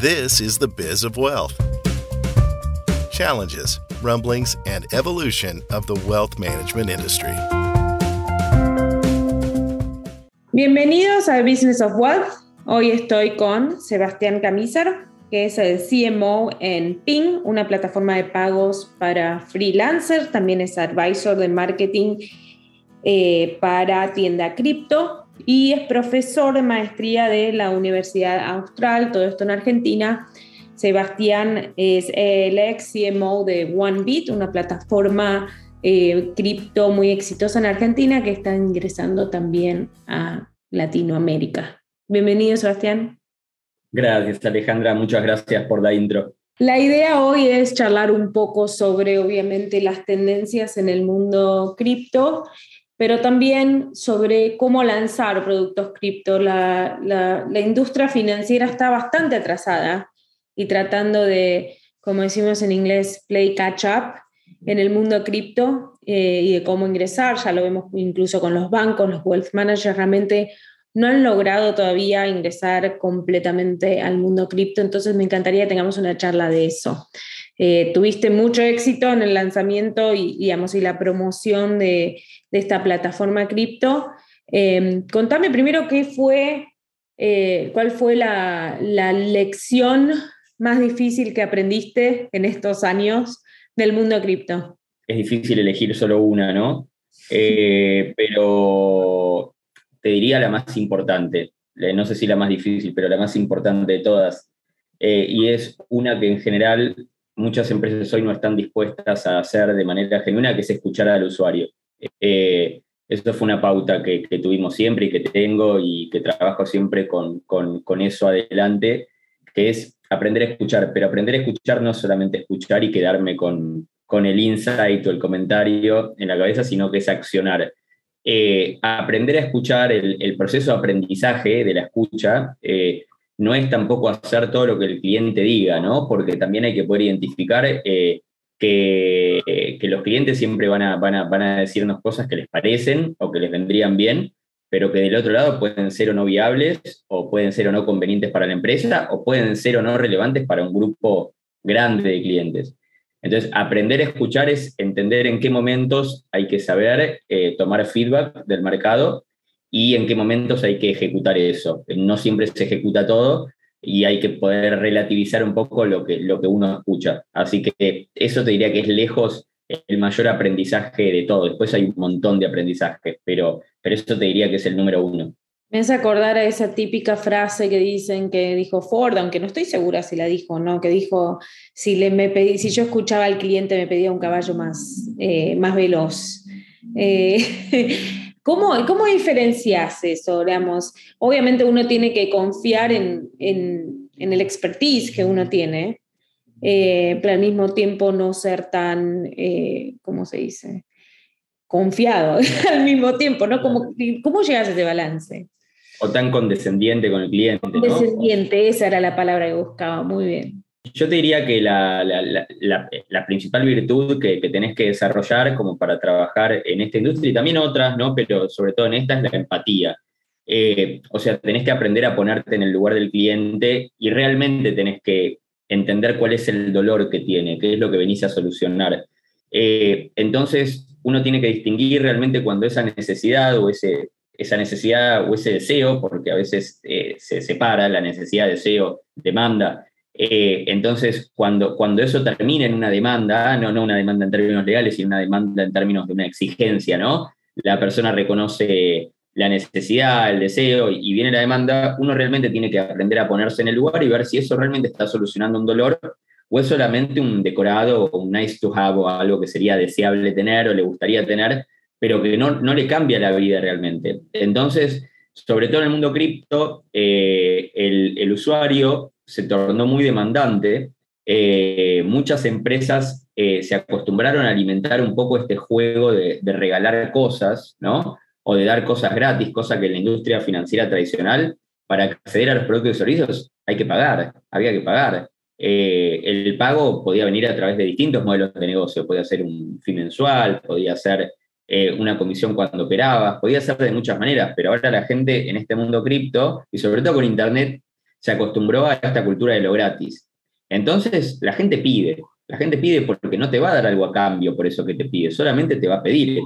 This is the Biz of Wealth. Challenges, rumblings, and evolution of the wealth management industry. Bienvenidos a Business of Wealth. Hoy estoy con Sebastián Camisar, que es el CMO en Ping, una plataforma de pagos para freelancers. También es advisor de marketing eh, para tienda cripto y es profesor de maestría de la Universidad Austral, todo esto en Argentina. Sebastián es el ex CMO de OneBit, una plataforma eh, cripto muy exitosa en Argentina que está ingresando también a Latinoamérica. Bienvenido, Sebastián. Gracias, Alejandra. Muchas gracias por la intro. La idea hoy es charlar un poco sobre, obviamente, las tendencias en el mundo cripto pero también sobre cómo lanzar productos cripto. La, industria financiera está bastante atrasada y tratando de, como decimos en inglés, play catch up en el mundo cripto eh, y de cómo ingresar. Ya lo vemos incluso con los bancos, los wealth managers realmente no han logrado todavía ingresar completamente al mundo cripto, entonces me encantaría que tengamos una charla de eso. Eh, tuviste mucho éxito en el lanzamiento y, digamos, y la promoción de, esta plataforma cripto. Em, contame primero qué fue, eh, cuál fue la, lección más difícil que aprendiste en estos años del mundo cripto. Es difícil elegir solo una, ¿no? Eh, pero diría la más importante, no sé si la más difícil, pero la más importante de todas. y es una que en general muchas empresas hoy no están dispuestas a hacer de manera genuina, que es escuchar al usuario. Eh, eso fue una pauta que, tuvimos siempre y que tengo y que trabajo siempre con, eso adelante, que es aprender a escuchar, pero aprender a escuchar no solamente escuchar y quedarme con, el insight o el comentario en la cabeza, sino que es accionar. Eh, aprender a escuchar el, proceso de aprendizaje de la escucha eh, no es tampoco hacer todo lo que el cliente diga, ¿no? Porque también hay que poder identificar eh, que, los clientes siempre van a, van, a, decirnos cosas que les parecen o que les vendrían bien, pero que del otro lado pueden ser o no viables, o pueden ser o no convenientes para la empresa, o pueden ser o no relevantes para un grupo grande de clientes. Entonces, aprender a escuchar es entender en qué momentos hay que saber eh, tomar feedback del mercado y en qué momentos hay que ejecutar eso. No siempre se ejecuta todo y hay que poder relativizar un poco lo que, lo que uno escucha. Así que eso te diría que es lejos el mayor aprendizaje de todo. Después hay un montón de aprendizaje, pero, pero eso te diría que es el número uno. Me hace acordar a esa típica frase que dicen que dijo Ford, aunque no estoy segura si la dijo o no, que dijo, si, yo escuchaba al cliente me pedía un caballo más, eh, más veloz. Eh, ¿Cómo, cómo diferencias eso? Digamos? Obviamente uno tiene que confiar en, el expertise que uno tiene, eh, pero al mismo tiempo no ser tan, ¿cómo se dice? Confiado al mismo tiempo, ¿no? ¿Cómo, ¿Cómo llegas a ese balance? O tan condescendiente con el cliente. Condescendiente, esa era la palabra que buscaba, muy bien. Yo te diría que la, principal virtud que, tenés que desarrollar como para trabajar en esta industria y también otras, ¿no? pero sobre todo en esta es la empatía. Eh, o sea, tenés que aprender a ponerte en el lugar del cliente y realmente tenés que entender cuál es el dolor que tiene, qué es lo que venís a solucionar. Eh, entonces, uno tiene que distinguir realmente cuando esa necesidad o ese, esa necesidad o ese deseo, porque a veces eh, se separa la necesidad, deseo, demanda, eh, entonces, cuando, cuando eso termina en una demanda, no, no una demanda en términos legales, sino una demanda en términos de una exigencia, ¿no? La persona reconoce la necesidad, el deseo y viene la demanda, uno realmente tiene que aprender a ponerse en el lugar y ver si eso realmente está solucionando un dolor o es solamente un decorado un nice to have o algo que sería deseable tener o le gustaría tener, pero que no, no le cambia la vida realmente. Entonces, sobre todo en el mundo cripto, eh, el, el, usuario se tornó muy demandante, eh, muchas empresas eh, se acostumbraron a alimentar un poco este juego de, regalar cosas, ¿no? O de dar cosas gratis, cosa que en la industria financiera tradicional, para acceder a los productos y servicios, hay que pagar, había que pagar. El pago podía venir a través de distintos modelos de negocio, podía ser un fin mensual, podía ser una comisión cuando operabas, podía ser de muchas maneras, pero ahora la gente en este mundo cripto, y sobre todo con Internet, se acostumbró a esta cultura de lo gratis. Entonces, la gente pide, la gente pide porque no te va a dar algo a cambio por eso que te pide, solamente te va a pedir.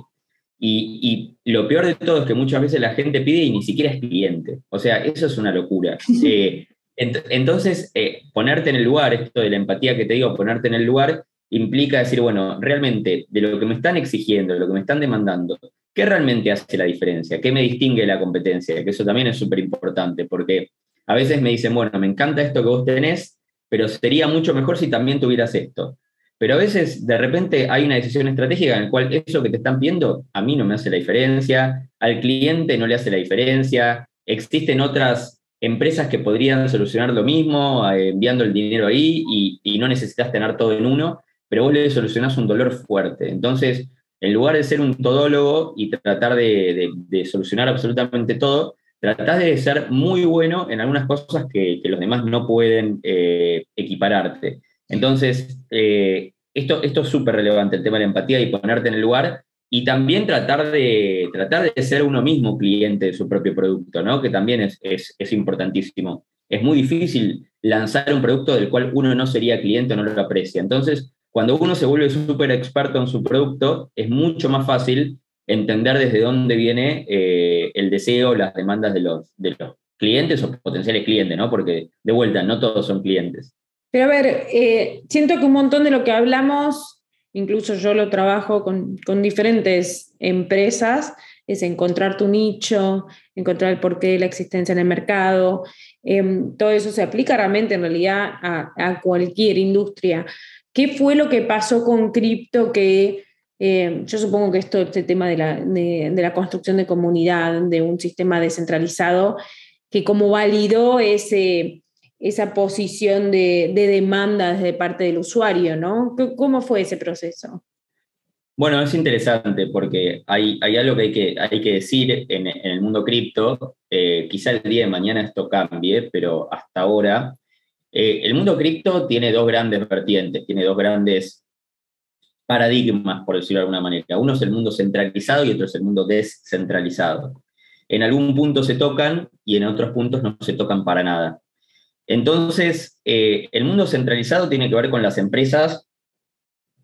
Y, lo peor de todo es que muchas veces la gente pide y ni siquiera es cliente. O sea, eso es una locura. Eh, entonces, eh, ponerte en el lugar, esto de la empatía que te digo, ponerte en el lugar, implica decir, bueno, realmente de lo que me están exigiendo, de lo que me están demandando, ¿qué realmente hace la diferencia? ¿Qué me distingue la competencia? Que eso también es súper importante, porque a veces me dicen, bueno, me encanta esto que vos tenés, pero sería mucho mejor si también tuvieras esto. Pero a veces de repente hay una decisión estratégica en la cual eso que te están pidiendo a mí no me hace la diferencia, al cliente no le hace la diferencia, existen otras empresas que podrían solucionar lo mismo eh, enviando el dinero ahí y, no necesitas tener todo en uno, pero vos le solucionás un dolor fuerte. Entonces, en lugar de ser un todólogo y tratar de, solucionar absolutamente todo, tratás de ser muy bueno en algunas cosas que, los demás no pueden eh, equipararte. Entonces, eh, esto, esto es súper relevante, el tema de la empatía y ponerte en el lugar y también tratar de, tratar de ser uno mismo cliente de su propio producto, ¿no? que también es, es, importantísimo. Es muy difícil lanzar un producto del cual uno no sería cliente o no lo aprecia. Entonces, cuando uno se vuelve súper experto en su producto, es mucho más fácil entender desde dónde viene eh, el deseo, las demandas de los, de los clientes o potenciales clientes, ¿no? Porque, de vuelta, no todos son clientes. Pero a ver, eh, siento que un montón de lo que hablamos, incluso yo lo trabajo con, diferentes empresas, es encontrar tu nicho, encontrar el porqué de la existencia en el mercado. Em, todo eso se aplica realmente en realidad a, cualquier industria. ¿Qué fue lo que pasó con cripto que em, yo supongo que esto, este tema de la, de la, construcción de comunidad, de un sistema descentralizado, que como validó ese, esa posición de, demanda desde parte del usuario, ¿no? ¿Cómo fue ese proceso? Bueno, es interesante porque hay, hay algo que hay que, hay que decir en, el mundo cripto, eh, quizá el día de mañana esto cambie, pero hasta ahora eh, el mundo cripto tiene dos grandes vertientes, tiene dos grandes paradigmas, por decirlo de alguna manera. Uno es el mundo centralizado y otro es el mundo descentralizado. En algún punto se tocan y en otros puntos no se tocan para nada. Entonces, eh, el mundo centralizado tiene que ver con las empresas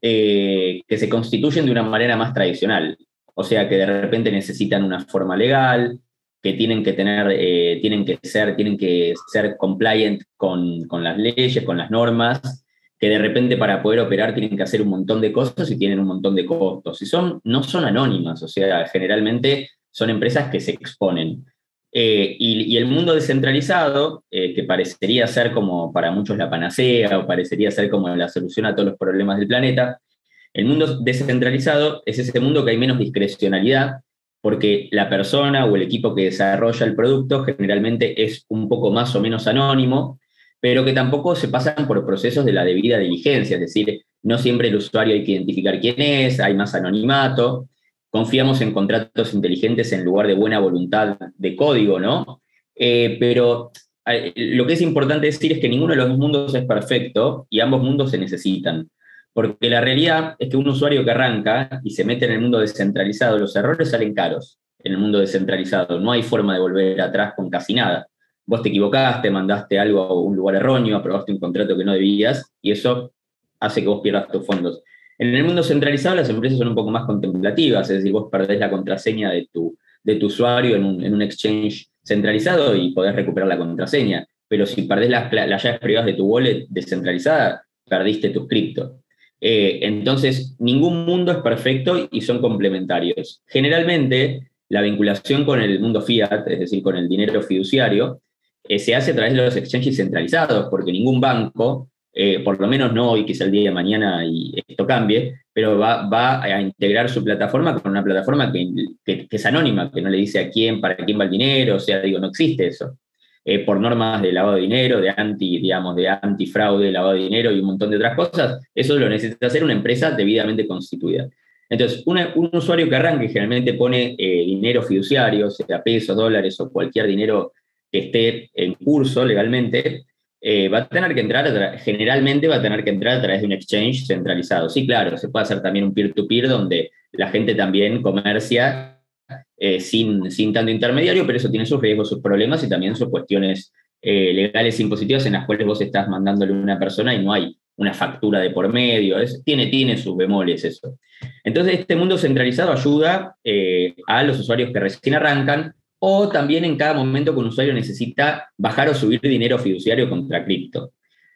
eh, que se constituyen de una manera más tradicional, o sea, que de repente necesitan una forma legal, que tienen que tener, eh, tienen que ser, tienen que ser compliant con, las leyes, con las normas, que de repente para poder operar tienen que hacer un montón de cosas y tienen un montón de costos. Y son, no son anónimas, o sea, generalmente son empresas que se exponen. Eh, y, el mundo descentralizado, eh, que parecería ser como para muchos la panacea o parecería ser como la solución a todos los problemas del planeta, el mundo descentralizado es ese mundo que hay menos discrecionalidad, porque la persona o el equipo que desarrolla el producto generalmente es un poco más o menos anónimo, pero que tampoco se pasan por procesos de la debida diligencia, es decir, no siempre el usuario hay que identificar quién es, hay más anonimato, confiamos en contratos inteligentes en lugar de buena voluntad de código, ¿no? Eh, pero eh, lo que es importante decir es que ninguno de los dos mundos es perfecto y ambos mundos se necesitan. Porque la realidad es que un usuario que arranca y se mete en el mundo descentralizado, los errores salen caros en el mundo descentralizado. No hay forma de volver atrás con casi nada. Vos te equivocaste, mandaste algo a un lugar erróneo, aprobaste un contrato que no debías y eso hace que vos pierdas tus fondos. En el mundo centralizado las empresas son un poco más contemplativas, es decir, vos perdés la contraseña de tu, de tu usuario en un, exchange centralizado y podés recuperar la contraseña, pero si perdés las, llaves privadas de tu wallet descentralizada, perdiste tu cripto. Eh, entonces, ningún mundo es perfecto y son complementarios. Generalmente, la vinculación con el mundo fiat, es decir, con el dinero fiduciario, eh, se hace a través de los exchanges centralizados, porque ningún banco eh, por lo menos no hoy, quizá el día de mañana y esto cambie, pero va, a integrar su plataforma con una plataforma que, es anónima, que no le dice a quién, para quién va el dinero, o sea, digo, no existe eso. Eh, por normas de lavado de dinero, de anti, digamos, de antifraude, lavado de dinero y un montón de otras cosas, eso lo necesita hacer una empresa debidamente constituida. Entonces, un usuario que arranque generalmente pone eh, dinero fiduciario, sea pesos, dólares o cualquier dinero que esté en curso legalmente, eh, va a tener que entrar, generalmente va a tener que entrar a través de un exchange centralizado. Sí, claro, se puede hacer también un peer-to-peer donde la gente también comercia eh, sin, sin tanto intermediario, pero eso tiene sus riesgos, sus problemas y también sus cuestiones eh, legales impositivas en las cuales vos estás mandándole a una persona y no hay una factura de por medio, tiene, tiene sus bemoles eso. Entonces, este mundo centralizado ayuda eh, a los usuarios que recién arrancan o también en cada momento que un usuario necesita bajar o subir dinero fiduciario contra cripto.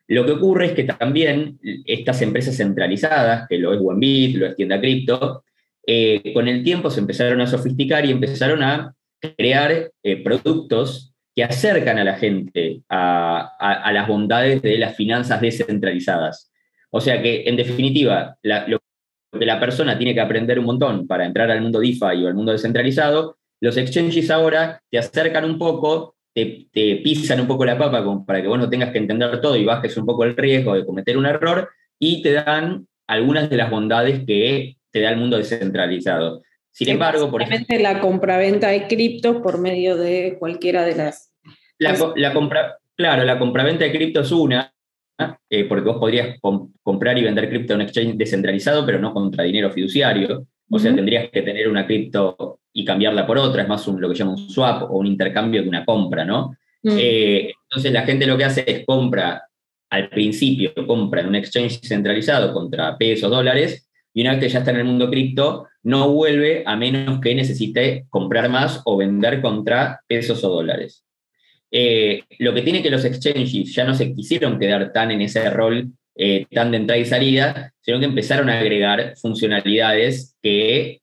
Lo que ocurre es que también estas empresas centralizadas, que lo es OneBit, lo es Tienda Cripto, eh, con el tiempo se empezaron a sofisticar y empezaron a crear eh, productos que acercan a la gente a, las bondades de las finanzas descentralizadas. O sea que, en definitiva, lo que la persona tiene que aprender un montón para entrar al mundo DeFi o al mundo descentralizado, los exchanges ahora te acercan un poco te, pisan un poco la papa para que vos no tengas que entender todo y bajes un poco el riesgo de cometer un error y te dan algunas de las bondades que te da el mundo descentralizado. Sin embargo, por ejemplo... la compraventa de criptos por medio de cualquiera de las... La, compra, claro, la compraventa de cripto es una, eh, porque vos podrías comprar y vender cripto en un exchange descentralizado, pero no contra dinero fiduciario. O sea, tendrías que tener una cripto y cambiarla por otra, es más un, lo que llama un swap o un intercambio de una compra, ¿no? Mm. Eh, entonces la gente lo que hace es compra, al principio compra en un exchange centralizado contra pesos, dólares, y una vez que ya está en el mundo cripto, no vuelve a menos que necesite comprar más o vender contra pesos o dólares. Eh, lo que tiene que los exchanges ya no se quisieron quedar tan en ese rol eh, tan de entrada y salida, sino que empezaron a agregar funcionalidades que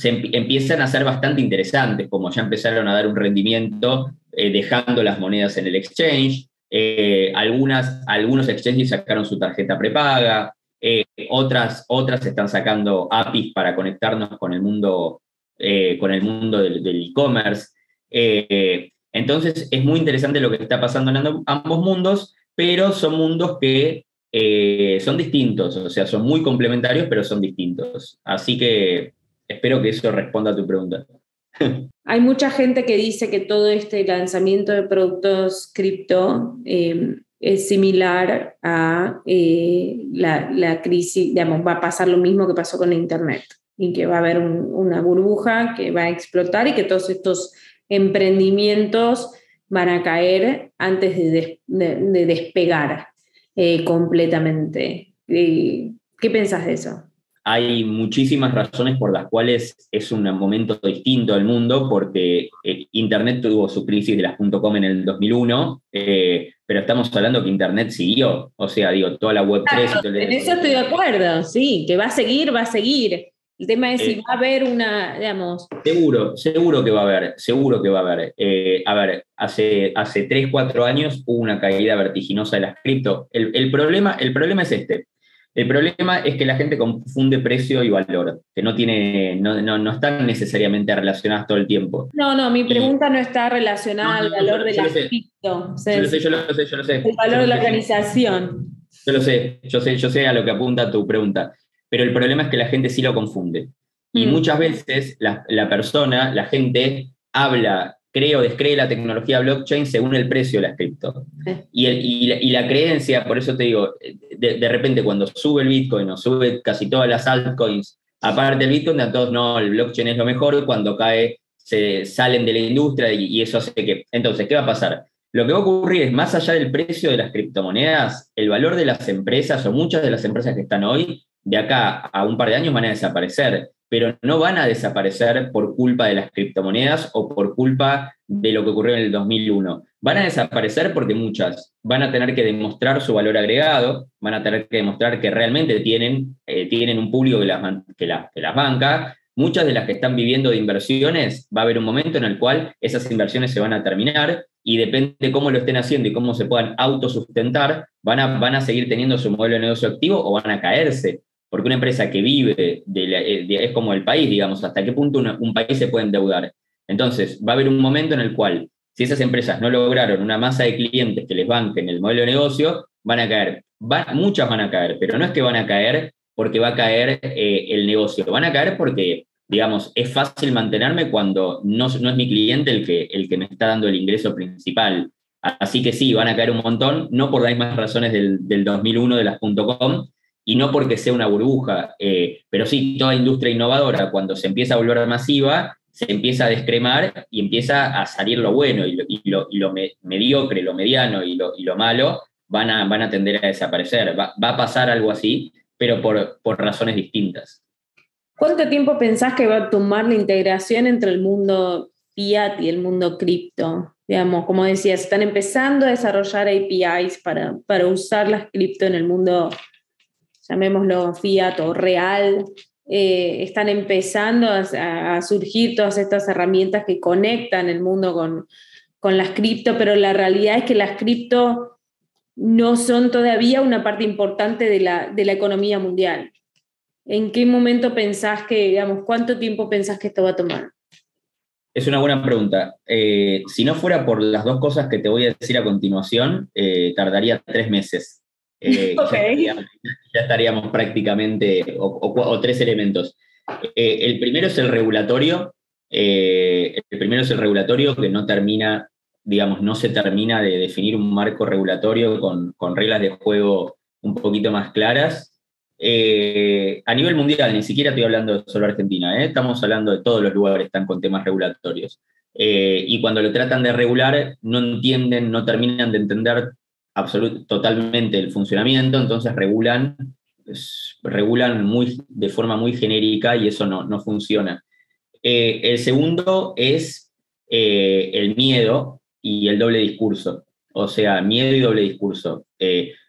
se empiezan a ser bastante interesantes, como ya empezaron a dar un rendimiento eh, dejando las monedas en el exchange, eh, algunas, algunos exchanges sacaron su tarjeta prepaga, eh, otras, otras están sacando APIs para conectarnos con el mundo, con el mundo del e-commerce. entonces es muy interesante lo que está pasando en ambos mundos, pero son mundos que son distintos, o sea, son muy complementarios, pero son distintos. Así que espero que eso responda a tu pregunta. Hay mucha gente que dice que todo este lanzamiento de productos cripto eh, es similar a eh, la, crisis, digamos, va a pasar lo mismo que pasó con Internet y que va a haber una burbuja que va a explotar y que todos estos emprendimientos van a caer antes de, despegar eh, completamente. ¿Qué pensás de eso? hay muchísimas razones por las cuales es un momento distinto del mundo, porque eh, Internet tuvo su crisis de las .com en el 2001, eh, pero estamos hablando que Internet siguió, o sea, digo, toda la Web 3... y en eso estoy de acuerdo, sí, que va a seguir, va a seguir. El tema es si eh, va a haber una, digamos... Seguro, seguro que va a haber, seguro que va a haber. a ver, hace, hace 3, 4 años hubo una caída vertiginosa de las cripto. El, problema, el problema es este. El problema es que la gente confunde precio y valor, que no, tiene, no, no, están necesariamente relacionadas todo el tiempo. No, no, mi pregunta no está relacionada al valor de la cripto. Yo lo sé, yo lo sé, yo lo sé. El valor de la organización. Yo lo sé, yo sé, yo sé a lo que apunta tu pregunta. Pero el problema es que la gente sí lo confunde. Y mm. muchas veces la, la persona, la gente, habla cree o descree la tecnología blockchain según el precio de la cripto. Y, y, la, creencia, por eso te digo, de, repente cuando sube el Bitcoin o sube casi todas las altcoins, aparte del Bitcoin, a todos no, el blockchain es lo mejor, cuando cae se salen de la industria y, eso hace que... Entonces, ¿qué va a pasar? Lo que va a ocurrir es, más allá del precio de las criptomonedas, el valor de las empresas o muchas de las empresas que están hoy, de acá a un par de años van a desaparecer pero no van a desaparecer por culpa de las criptomonedas o por culpa de lo que ocurrió en el 2001. Van a desaparecer porque muchas van a tener que demostrar su valor agregado, van a tener que demostrar que realmente tienen, eh, tienen un público que las, que, que las banca. Muchas de las que están viviendo de inversiones, va a haber un momento en el cual esas inversiones se van a terminar y depende de cómo lo estén haciendo y cómo se puedan autosustentar, van a, van a seguir teniendo su modelo de negocio activo o van a caerse porque una empresa que vive eh, es como el país, digamos, hasta qué punto un país se puede endeudar. Entonces, va a haber un momento en el cual, si esas empresas no lograron una masa de clientes que les banquen el modelo de negocio, van a caer. muchas van a caer, pero no es que van a caer porque va a caer eh, el negocio, van a caer porque, digamos, es fácil mantenerme cuando no, es mi cliente el que, me está dando el ingreso principal. Así que sí, van a caer un montón, no por las mismas razones del, del 2001 de las y no porque sea una burbuja, eh, pero sí toda industria innovadora, cuando se empieza a volver masiva, se empieza a descremar y empieza a salir lo bueno y lo, mediocre, lo mediano y lo, malo van a, van a tender a desaparecer. Va, a pasar algo así, pero por, por razones distintas. ¿Cuánto tiempo pensás que va a tomar la integración entre el mundo fiat y el mundo cripto? Digamos, como decías, están empezando a desarrollar APIs para, para usar las cripto en el mundo, llamémoslo fiat o real. Eh, están empezando a, surgir todas estas herramientas que conectan el mundo con, con las cripto, pero la realidad es que las cripto no son todavía una parte importante de la, de la economía mundial. ¿En qué momento pensás que, digamos, cuánto tiempo pensás que esto va a tomar? Es una buena pregunta. Eh, si no fuera por las dos cosas que te voy a decir a continuación, eh, tardaría tres meses. Eh, ya, estaríamos, prácticamente, o, tres elementos. el primero es el regulatorio. el primero es el regulatorio que no termina, digamos, no se termina de definir un marco regulatorio con, con reglas de juego un poquito más claras eh, a nivel mundial, ni siquiera estoy hablando solo Argentina, ¿eh? estamos hablando de todos los lugares que están con temas regulatorios. Eh, y cuando lo tratan de regular, no entienden, no terminan de entender totalmente el funcionamiento, entonces regulan, regulan muy, de forma muy genérica y eso no, no funciona. el segundo es el miedo y el doble discurso. O sea, miedo y doble discurso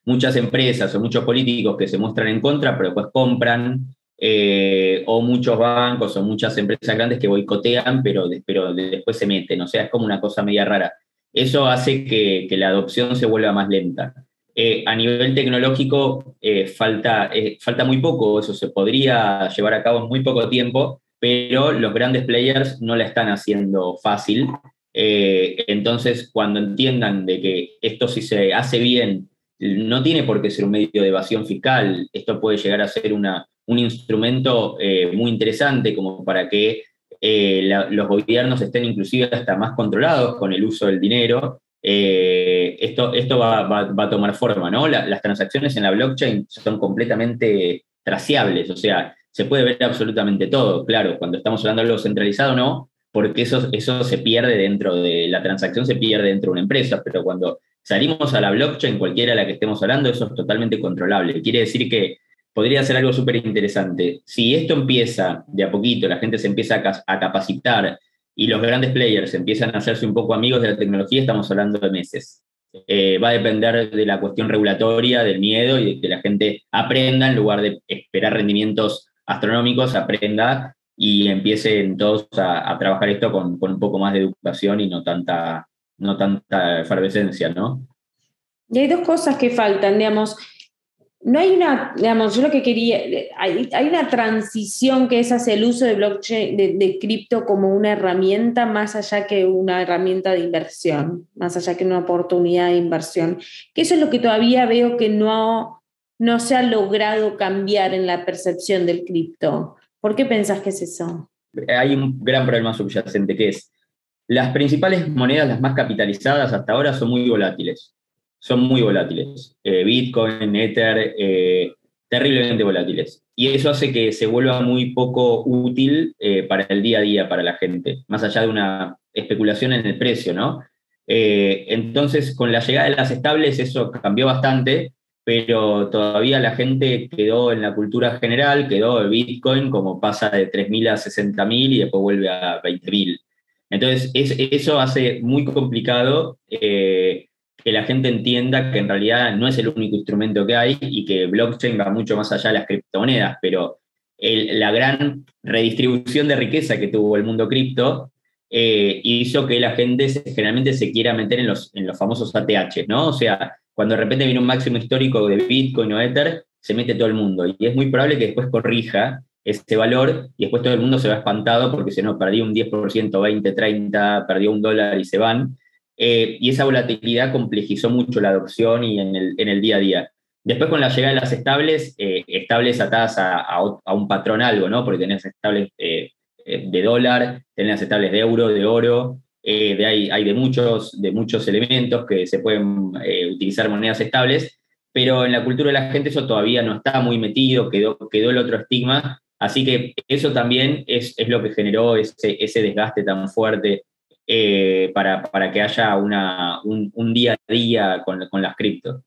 muchas empresas o muchos políticos que se muestran en contra, pero después compran, eh, o muchos bancos o muchas empresas grandes que boicotean, pero, pero después se meten. O sea, es como una cosa media rara. Eso hace que, la adopción se vuelva más lenta. Eh, a nivel tecnológico eh, falta, falta muy poco, eso se podría llevar a cabo en muy poco tiempo, pero los grandes players no la están haciendo fácil. entonces, cuando entiendan de que esto si se hace bien no tiene por qué ser un medio de evasión fiscal, esto puede llegar a ser una, un instrumento eh, muy interesante como para que eh, los gobiernos estén inclusive hasta más controlados con el uso del dinero. Eh, esto esto va, a tomar forma, ¿no? las transacciones en la blockchain son completamente traciables, o sea, se puede ver absolutamente todo, claro, cuando estamos hablando de algo centralizado no, porque eso, eso se pierde dentro de la transacción, se pierde dentro de una empresa, pero cuando salimos a la blockchain, cualquiera a la que estemos hablando, eso es totalmente controlable. Quiere decir que podría ser algo súper interesante. Si esto empieza de a poquito, la gente se empieza a, capacitar y los grandes players empiezan a hacerse un poco amigos de la tecnología, estamos hablando de meses. Eh, va a depender de la cuestión regulatoria, del miedo y de que la gente aprenda en lugar de esperar rendimientos astronómicos, aprenda y empiecen todos a, trabajar esto con, con, un poco más de educación y no tanta no tanta efervescencia, ¿no? Y hay dos cosas que faltan, digamos. No hay una, digamos, yo lo que quería, hay, una transición que es hacia el uso de blockchain, de, cripto como una herramienta más allá que una herramienta de inversión, más allá que una oportunidad de inversión. Eso es lo que todavía veo que no, no se ha logrado cambiar en la percepción del cripto. ¿Por qué pensás que es eso? Hay un gran problema subyacente que es las principales monedas, las más capitalizadas hasta ahora, son muy volátiles. Son muy volátiles. Eh, Bitcoin, Ether, eh, terriblemente volátiles. Y eso hace que se vuelva muy poco útil eh, para el día a día, para la gente, más allá de una especulación en el precio, ¿no? entonces, con la llegada de las estables, eso cambió bastante, pero todavía la gente quedó en la cultura general, quedó el Bitcoin como pasa de 3.000 a 60.000 y después vuelve a 20.000. Entonces, eso hace muy complicado que la gente entienda que en realidad no es el único instrumento que hay y que blockchain va mucho más allá de las criptomonedas, pero la gran redistribución de riqueza que tuvo el mundo cripto eh, hizo que la gente generalmente se quiera meter en los, en los famosos ATH, ¿no? O sea, cuando de repente viene un máximo histórico de Bitcoin o Ether, se mete todo el mundo y es muy probable que después corrija ese valor y después todo el mundo se va espantado porque si no, perdió un 10%, 20, 30, perdió un dólar y se van. Eh, y esa volatilidad complejizó mucho la adopción y en el, día a día. Después con la llegada de las estables, eh, estables atadas a, un patrón algo, ¿no? Porque tenés estables eh, de dólar, tenés estables de euro, de oro, de hay, hay de, muchos, de muchos elementos que se pueden utilizar monedas estables, pero en la cultura de la gente eso todavía no está muy metido, quedó, el otro estigma Así que eso también es, lo que generó ese desgaste tan fuerte eh, para, para, que haya una, un, día a día con, con las criptos.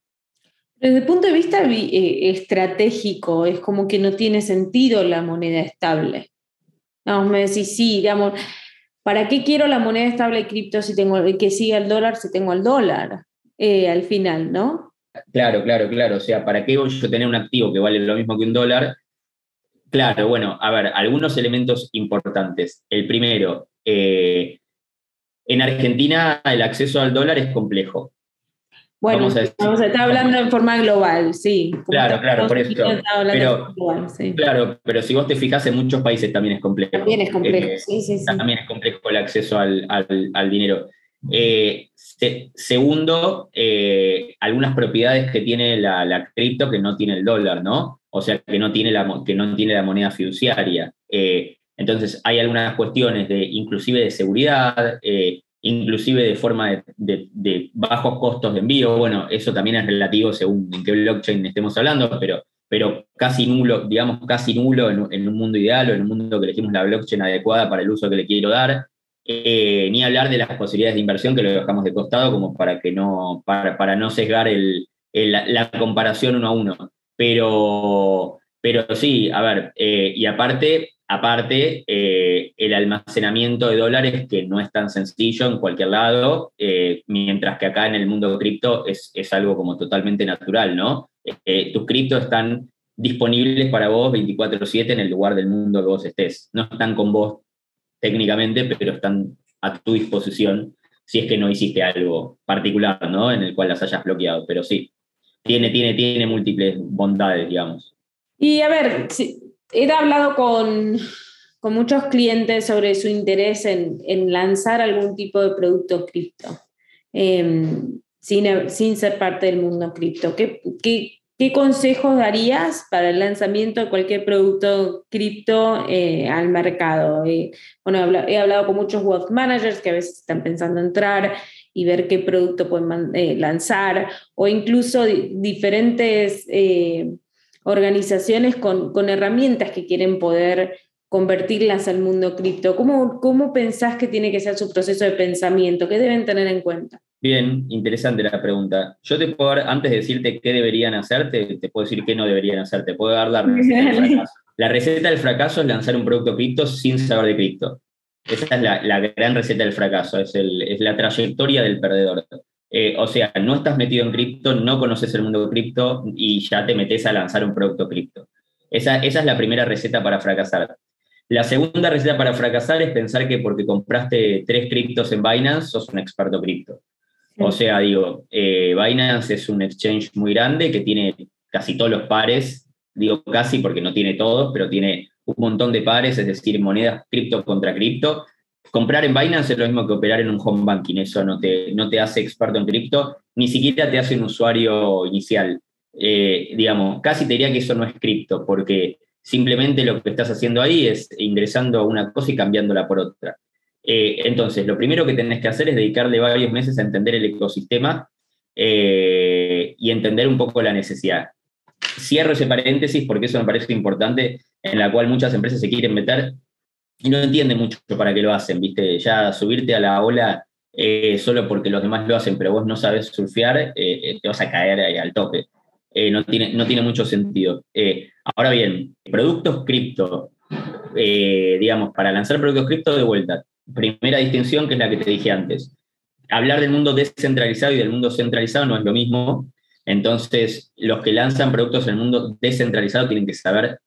Desde el punto de vista eh, estratégico, es como que no tiene sentido la moneda estable. Vamos, me decís, sí, digamos, ¿para qué quiero la moneda estable de cripto si tengo que siga el dólar si tengo el dólar eh, al final, ¿no? Claro, claro, claro. O sea, ¿para qué voy yo tener un activo que vale lo mismo que un dólar Claro, bueno, a ver, algunos elementos importantes. El primero, eh, en Argentina el acceso al dólar es complejo. Bueno, vamos a, estar hablando en forma global, sí. Claro, claro, por eso. Pero, Claro, pero si vos te fijas, en muchos países también es complejo. También es complejo, eh, sí, sí, sí. También es complejo el acceso al, dinero. Eh, segundo, algunas propiedades que tiene la, la cripto que no tiene el dólar, ¿no? o sea, que no tiene la, que no tiene la moneda fiduciaria. Eh, entonces, hay algunas cuestiones de, inclusive de seguridad, eh, inclusive de forma de, bajos costos de envío. Bueno, eso también es relativo según en qué blockchain estemos hablando, pero, pero casi nulo, digamos, casi nulo en, un mundo ideal o en un mundo que elegimos la blockchain adecuada para el uso que le quiero dar. Eh, ni hablar de las posibilidades de inversión que lo dejamos de costado como para que no, para, para no sesgar el, la comparación uno a uno. Pero, pero sí, a ver, eh, y aparte, aparte eh, el almacenamiento de dólares que no es tan sencillo en cualquier lado, eh, mientras que acá en el mundo cripto es, es, algo como totalmente natural, ¿no? tus criptos están disponibles para vos 24/7 en el lugar del mundo que vos estés. No están con vos técnicamente, pero están a tu disposición si es que no hiciste algo particular, ¿no? En el cual las hayas bloqueado, pero sí, tiene, tiene, tiene múltiples bondades, digamos. Y a ver, he hablado con, con muchos clientes sobre su interés en, en, lanzar algún tipo de producto cripto, em, sin, sin, ser parte del mundo cripto. ¿Qué, qué, qué consejos darías para el lanzamiento de cualquier producto cripto eh, al mercado? Eh, bueno, he hablado con muchos wealth managers que a veces están pensando entrar y ver qué producto pueden eh, lanzar, o incluso diferentes eh, organizaciones con, con, herramientas que quieren poder convertirlas al mundo cripto. ¿Cómo, ¿Cómo pensás que tiene que ser su proceso de pensamiento? ¿Qué deben tener en cuenta? Bien, interesante la pregunta. Yo te puedo dar, antes de decirte qué deberían hacer, te, puedo decir qué no deberían hacer. Te puedo dar la receta del fracaso. La receta del fracaso es lanzar un producto cripto sin saber de cripto. Esa es la, gran receta del fracaso, es, la trayectoria del perdedor. Eh, o sea, no estás metido en cripto, no conoces el mundo cripto y ya te metes a lanzar un producto cripto. Esa, esa es la primera receta para fracasar. La segunda receta para fracasar es pensar que porque compraste tres criptos en Binance, sos un experto cripto. O sea, digo, eh, Binance es un exchange muy grande que tiene casi todos los pares, digo casi porque no tiene todos, pero tiene un montón de pares, es decir, monedas cripto contra cripto. Comprar en Binance es lo mismo que operar en un home banking, eso no te, no te hace experto en cripto, ni siquiera te hace un usuario inicial. Eh, digamos, casi te diría que eso no es cripto, porque simplemente lo que estás haciendo ahí es ingresando a una cosa y cambiándola por otra. Eh, entonces, lo primero que tenés que hacer es dedicarle varios meses a entender el ecosistema eh, y entender un poco la necesidad. Cierro ese paréntesis porque eso me parece importante en la cual muchas empresas se quieren meter y no entienden mucho para qué lo hacen, ¿viste? Ya subirte a la ola eh, solo porque los demás lo hacen, pero vos no sabes surfear, eh, eh, te vas a caer al tope. no, tiene, no tiene mucho sentido. ahora bien, productos cripto, digamos, para lanzar productos cripto de vuelta, primera distinción que es la que te dije antes. Hablar del mundo descentralizado y del mundo centralizado no es lo mismo. Entonces, los que lanzan productos en el mundo descentralizado tienen que saber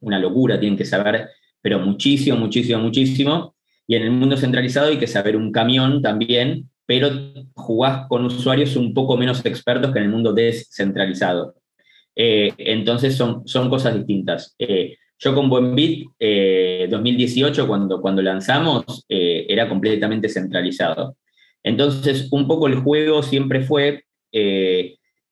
una locura, tienen que saber, pero muchísimo, muchísimo, muchísimo. Y en el mundo centralizado hay que saber un camión también, pero jugás con usuarios un poco menos expertos que en el mundo descentralizado. Eh, entonces son, son cosas distintas. Eh, yo con Buenbit, eh, 2018, cuando, cuando lanzamos, eh, era completamente centralizado. Entonces, un poco el juego siempre fue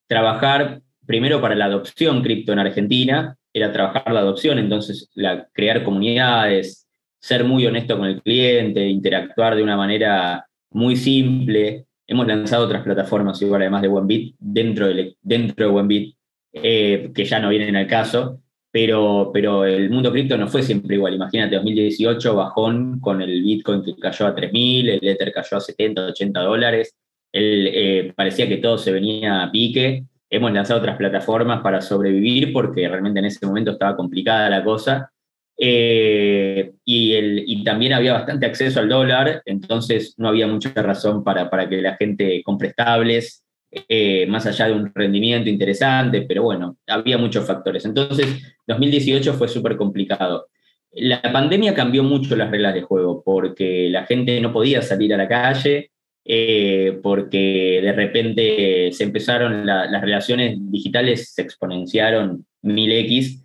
trabajar primero para la adopción cripto en Argentina, era trabajar la adopción, entonces la, crear comunidades, ser muy honesto con el cliente, interactuar de una manera muy simple. Hemos lanzado otras plataformas igual además de Buenbit dentro de, dentro de Buenbit, eh, que ya no vienen al caso, pero, pero el mundo cripto no fue siempre igual. Imagínate, 2018 bajón con el Bitcoin que cayó a 3.000, el Ether cayó a 70, 80 dólares, eh, parecía que todo se venía a pique. Hemos lanzado otras plataformas para sobrevivir porque realmente en ese momento estaba complicada la cosa. Eh, y, el, y, también había bastante acceso al dólar, entonces no había mucha razón para, para que la gente compre estables eh, más allá de un rendimiento interesante, pero bueno, había muchos factores. Entonces, 2018 fue súper complicado. La pandemia cambió mucho las reglas de juego, porque la gente no podía salir a la calle, eh, porque de repente se empezaron, las relaciones digitales se exponenciaron mil x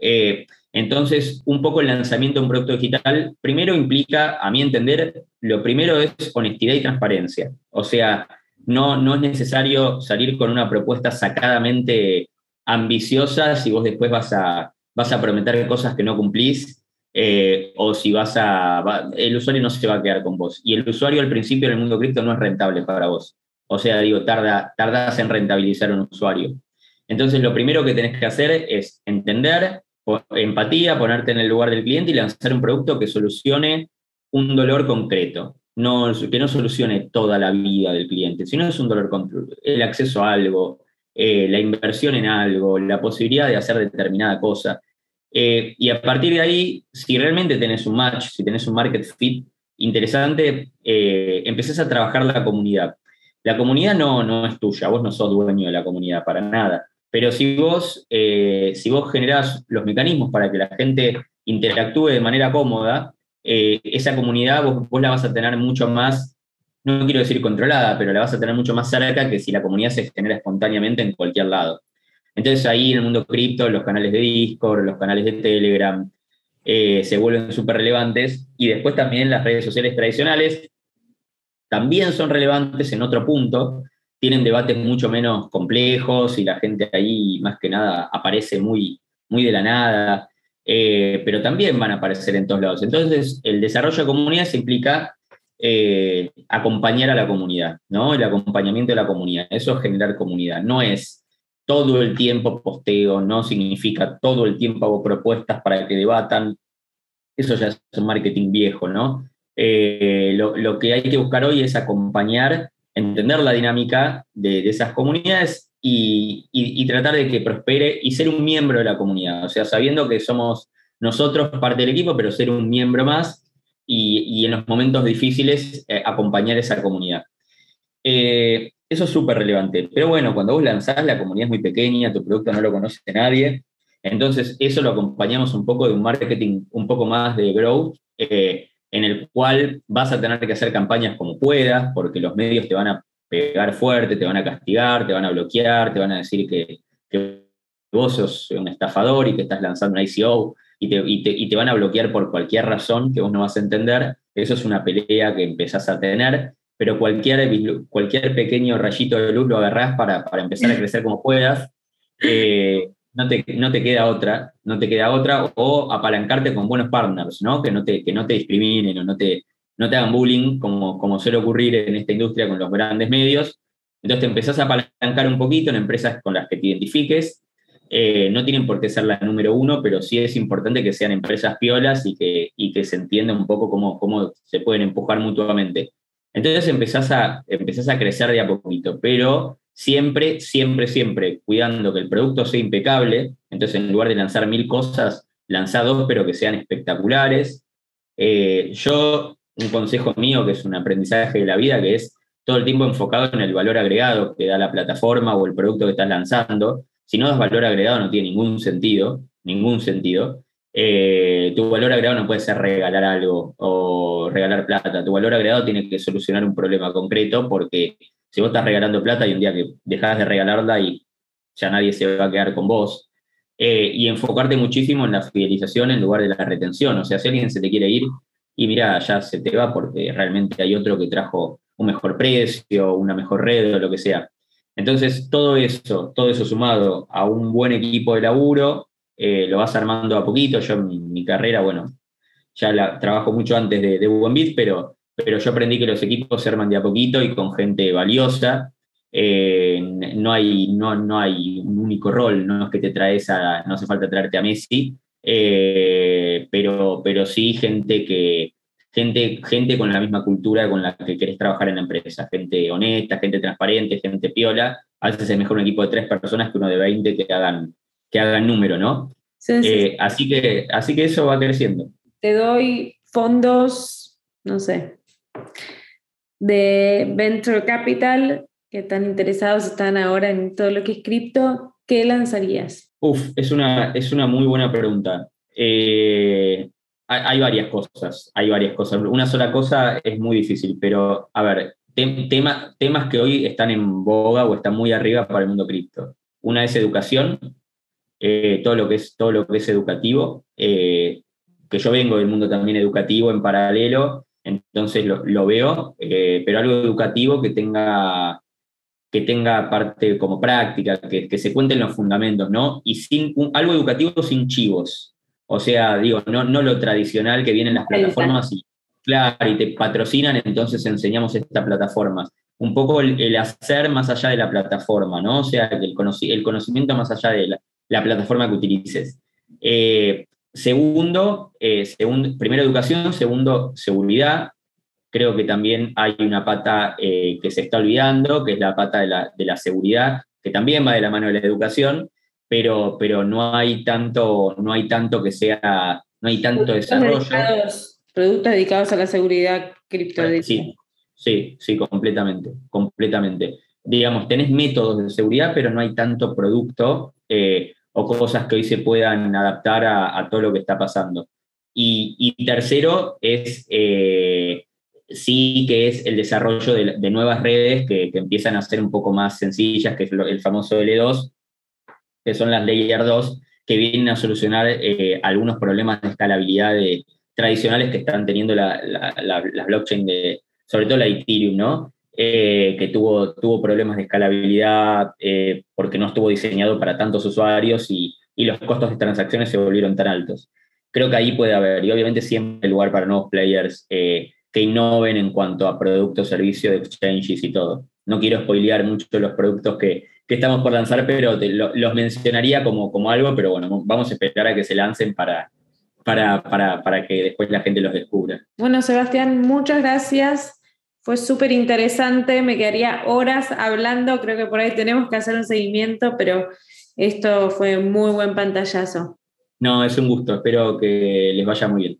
eh, entonces, un poco el lanzamiento de un producto digital, primero implica, a mi entender, lo primero es honestidad y transparencia. O sea, no, no es necesario salir con una propuesta sacadamente ambiciosa si vos después vas a, vas a prometer cosas que no cumplís eh, o si vas a... el usuario no se va a quedar con vos. Y el usuario al principio en el mundo cripto no es rentable para vos. O sea, digo, tarda, tardas en rentabilizar un usuario. Entonces, lo primero que tenés que hacer es entender, empatía, ponerte en el lugar del cliente y lanzar un producto que solucione un dolor concreto no, que no solucione toda la vida del cliente, sino es un dolor control, el acceso a algo, eh, la inversión en algo, la posibilidad de hacer determinada cosa. Eh, y a partir de ahí, si realmente tenés un match, si tenés un market fit interesante, eh, empezás a trabajar la comunidad. La comunidad no, no es tuya, vos no sos dueño de la comunidad para nada. Pero si vos, si vos generás los mecanismos para que la gente interactúe de manera cómoda, eh, esa comunidad vos, la vas a tener mucho más, no quiero decir controlada, pero la vas a tener mucho más cerca que si la comunidad se genera espontáneamente en cualquier lado. Entonces ahí en el mundo cripto, los canales de Discord, los canales de Telegram, eh, se vuelven súper relevantes y después también las redes sociales tradicionales también son relevantes en otro punto, tienen debates mucho menos complejos y la gente ahí más que nada aparece muy, muy de la nada. Eh, pero también van a aparecer en todos lados. Entonces, el desarrollo de comunidades implica eh, acompañar a la comunidad, ¿no? El acompañamiento de la comunidad. Eso es generar comunidad. No es todo el tiempo posteo, no significa todo el tiempo hago propuestas para que debatan. Eso ya es un marketing viejo, ¿no? Eh, lo, que hay que buscar hoy es acompañar, entender la dinámica de, esas comunidades y, tratar de que prospere y ser un miembro de la comunidad. O sea, sabiendo que somos nosotros parte del equipo, pero ser un miembro más y, en los momentos difíciles eh, acompañar esa comunidad. Eh, eso es súper relevante. Pero bueno, cuando vos lanzás, la comunidad es muy pequeña, tu producto no lo conoce nadie. Entonces, eso lo acompañamos un poco de un marketing un poco más de growth, eh, en el cual vas a tener que hacer campañas como puedas, porque los medios te van a pegar fuerte, te van a castigar, te van a bloquear, te van a decir que, vos sos un estafador y que estás lanzando un ICO y te, y, te, van a bloquear por cualquier razón que vos no vas a entender. Eso es una pelea que empezás a tener, pero cualquier, cualquier pequeño rayito de luz lo agarrás para, para empezar a crecer como puedas. Eh, no te, no te, queda otra, no te queda otra, o apalancarte con buenos partners, ¿no? Que no te, que no te discriminen o no te, no te hagan bullying, como, como suele ocurrir en esta industria con los grandes medios. Entonces te empezás a apalancar un poquito en empresas con las que te identifiques. Eh, no tienen por qué ser la número uno, pero sí es importante que sean empresas piolas y que, y que se entienda un poco cómo, cómo se pueden empujar mutuamente. Entonces empezás a, empezás a crecer de a poquito, pero siempre, siempre, siempre cuidando que el producto sea impecable. Entonces, en lugar de lanzar mil cosas, lanzá dos, pero que sean espectaculares. Eh, yo un consejo mío que es un aprendizaje de la vida, que es todo el tiempo enfocado en el valor agregado que da la plataforma o el producto que estás lanzando. Si no das valor agregado no tiene ningún sentido, ningún sentido. Eh, tu valor agregado no puede ser regalar algo o regalar plata. Tu valor agregado tiene que solucionar un problema concreto porque si vos estás regalando plata y un día que dejas de regalarla y ya nadie se va a quedar con vos. Eh, y enfocarte muchísimo en la fidelización en lugar de la retención. O sea, si alguien se te quiere ir, y mira, ya se te va porque realmente hay otro que trajo un mejor precio, una mejor red o lo que sea. Entonces, todo eso, todo eso sumado a un buen equipo de laburo, eh, lo vas armando a poquito. Yo en mi, carrera, bueno, ya la, trabajo mucho antes de, de pero, pero yo aprendí que los equipos se arman de a poquito y con gente valiosa. eh, no, hay, no, no hay un único rol, no es que te traes a, no hace falta traerte a Messi, eh, pero, pero sí gente que, gente, gente con la misma cultura con la que querés trabajar en la empresa, gente honesta, gente transparente, gente piola, a veces es mejor un equipo de tres personas que uno de 20 que hagan, que hagan número, ¿no? Eh, así, que, así que eso va creciendo. Te doy fondos, no sé, de Venture Capital que están interesados, están ahora en todo lo que es cripto, ¿qué lanzarías? Uf, es una, es una muy buena pregunta. Eh, hay, varias cosas, hay varias cosas. Una sola cosa es muy difícil, pero a ver, temas que hoy están en boga o están muy arriba para el mundo cripto. Una es educación, eh, todo, lo que es, todo lo que es educativo, eh, que yo vengo del mundo también educativo en paralelo, entonces lo, veo, pero algo educativo que tenga que tenga parte como práctica, que, se cuenten los fundamentos, ¿no? Y sin algo educativo sin chivos. O sea, digo, no, no lo tradicional que vienen las plataformas y, claro, y te patrocinan, entonces enseñamos estas plataformas. Un poco el, hacer más allá de la plataforma, ¿no? O sea, el, el conocimiento más allá de la, plataforma que utilices. Eh, segundo, eh, segundo, primero educación, segundo, seguridad, creo que también hay una pata eh, que se está olvidando, que es la pata de la, seguridad, que también va de la mano de la educación, pero, pero no, hay tanto, no hay tanto que sea, no hay tanto desarrollo. productos dedicados a la seguridad cripto. Sí, sí, sí, completamente, completamente. Digamos, tenés métodos de seguridad, pero no hay tanto producto eh, o cosas que hoy se puedan adaptar a, todo lo que está pasando. Y, tercero es eh, sí que es el desarrollo de, nuevas redes que, empiezan a ser un poco más sencillas, que es el famoso L2, que son las Layer 2, que vienen a solucionar eh, algunos problemas de escalabilidad tradicionales que están teniendo la, blockchain, de, sobre todo la Ethereum, ¿no? Eh, que tuvo, tuvo problemas de escalabilidad eh, porque no estuvo diseñado para tantos usuarios y, y los costos de transacciones se volvieron tan altos. Creo que ahí puede haber, y obviamente siempre hay lugar para nuevos players que innoven en cuanto a productos, servicios, exchanges y todo. No quiero spoilear mucho los productos que, estamos por lanzar, pero los mencionaría como, como algo, pero bueno, vamos a esperar a que se lancen para, para, para, que después la gente los descubra. Bueno, Sebastián, muchas gracias. Fue súper interesante, me quedaría horas hablando, creo que por ahí tenemos que hacer un seguimiento, pero esto fue muy buen pantallazo. No, es un gusto, espero que les vaya muy bien.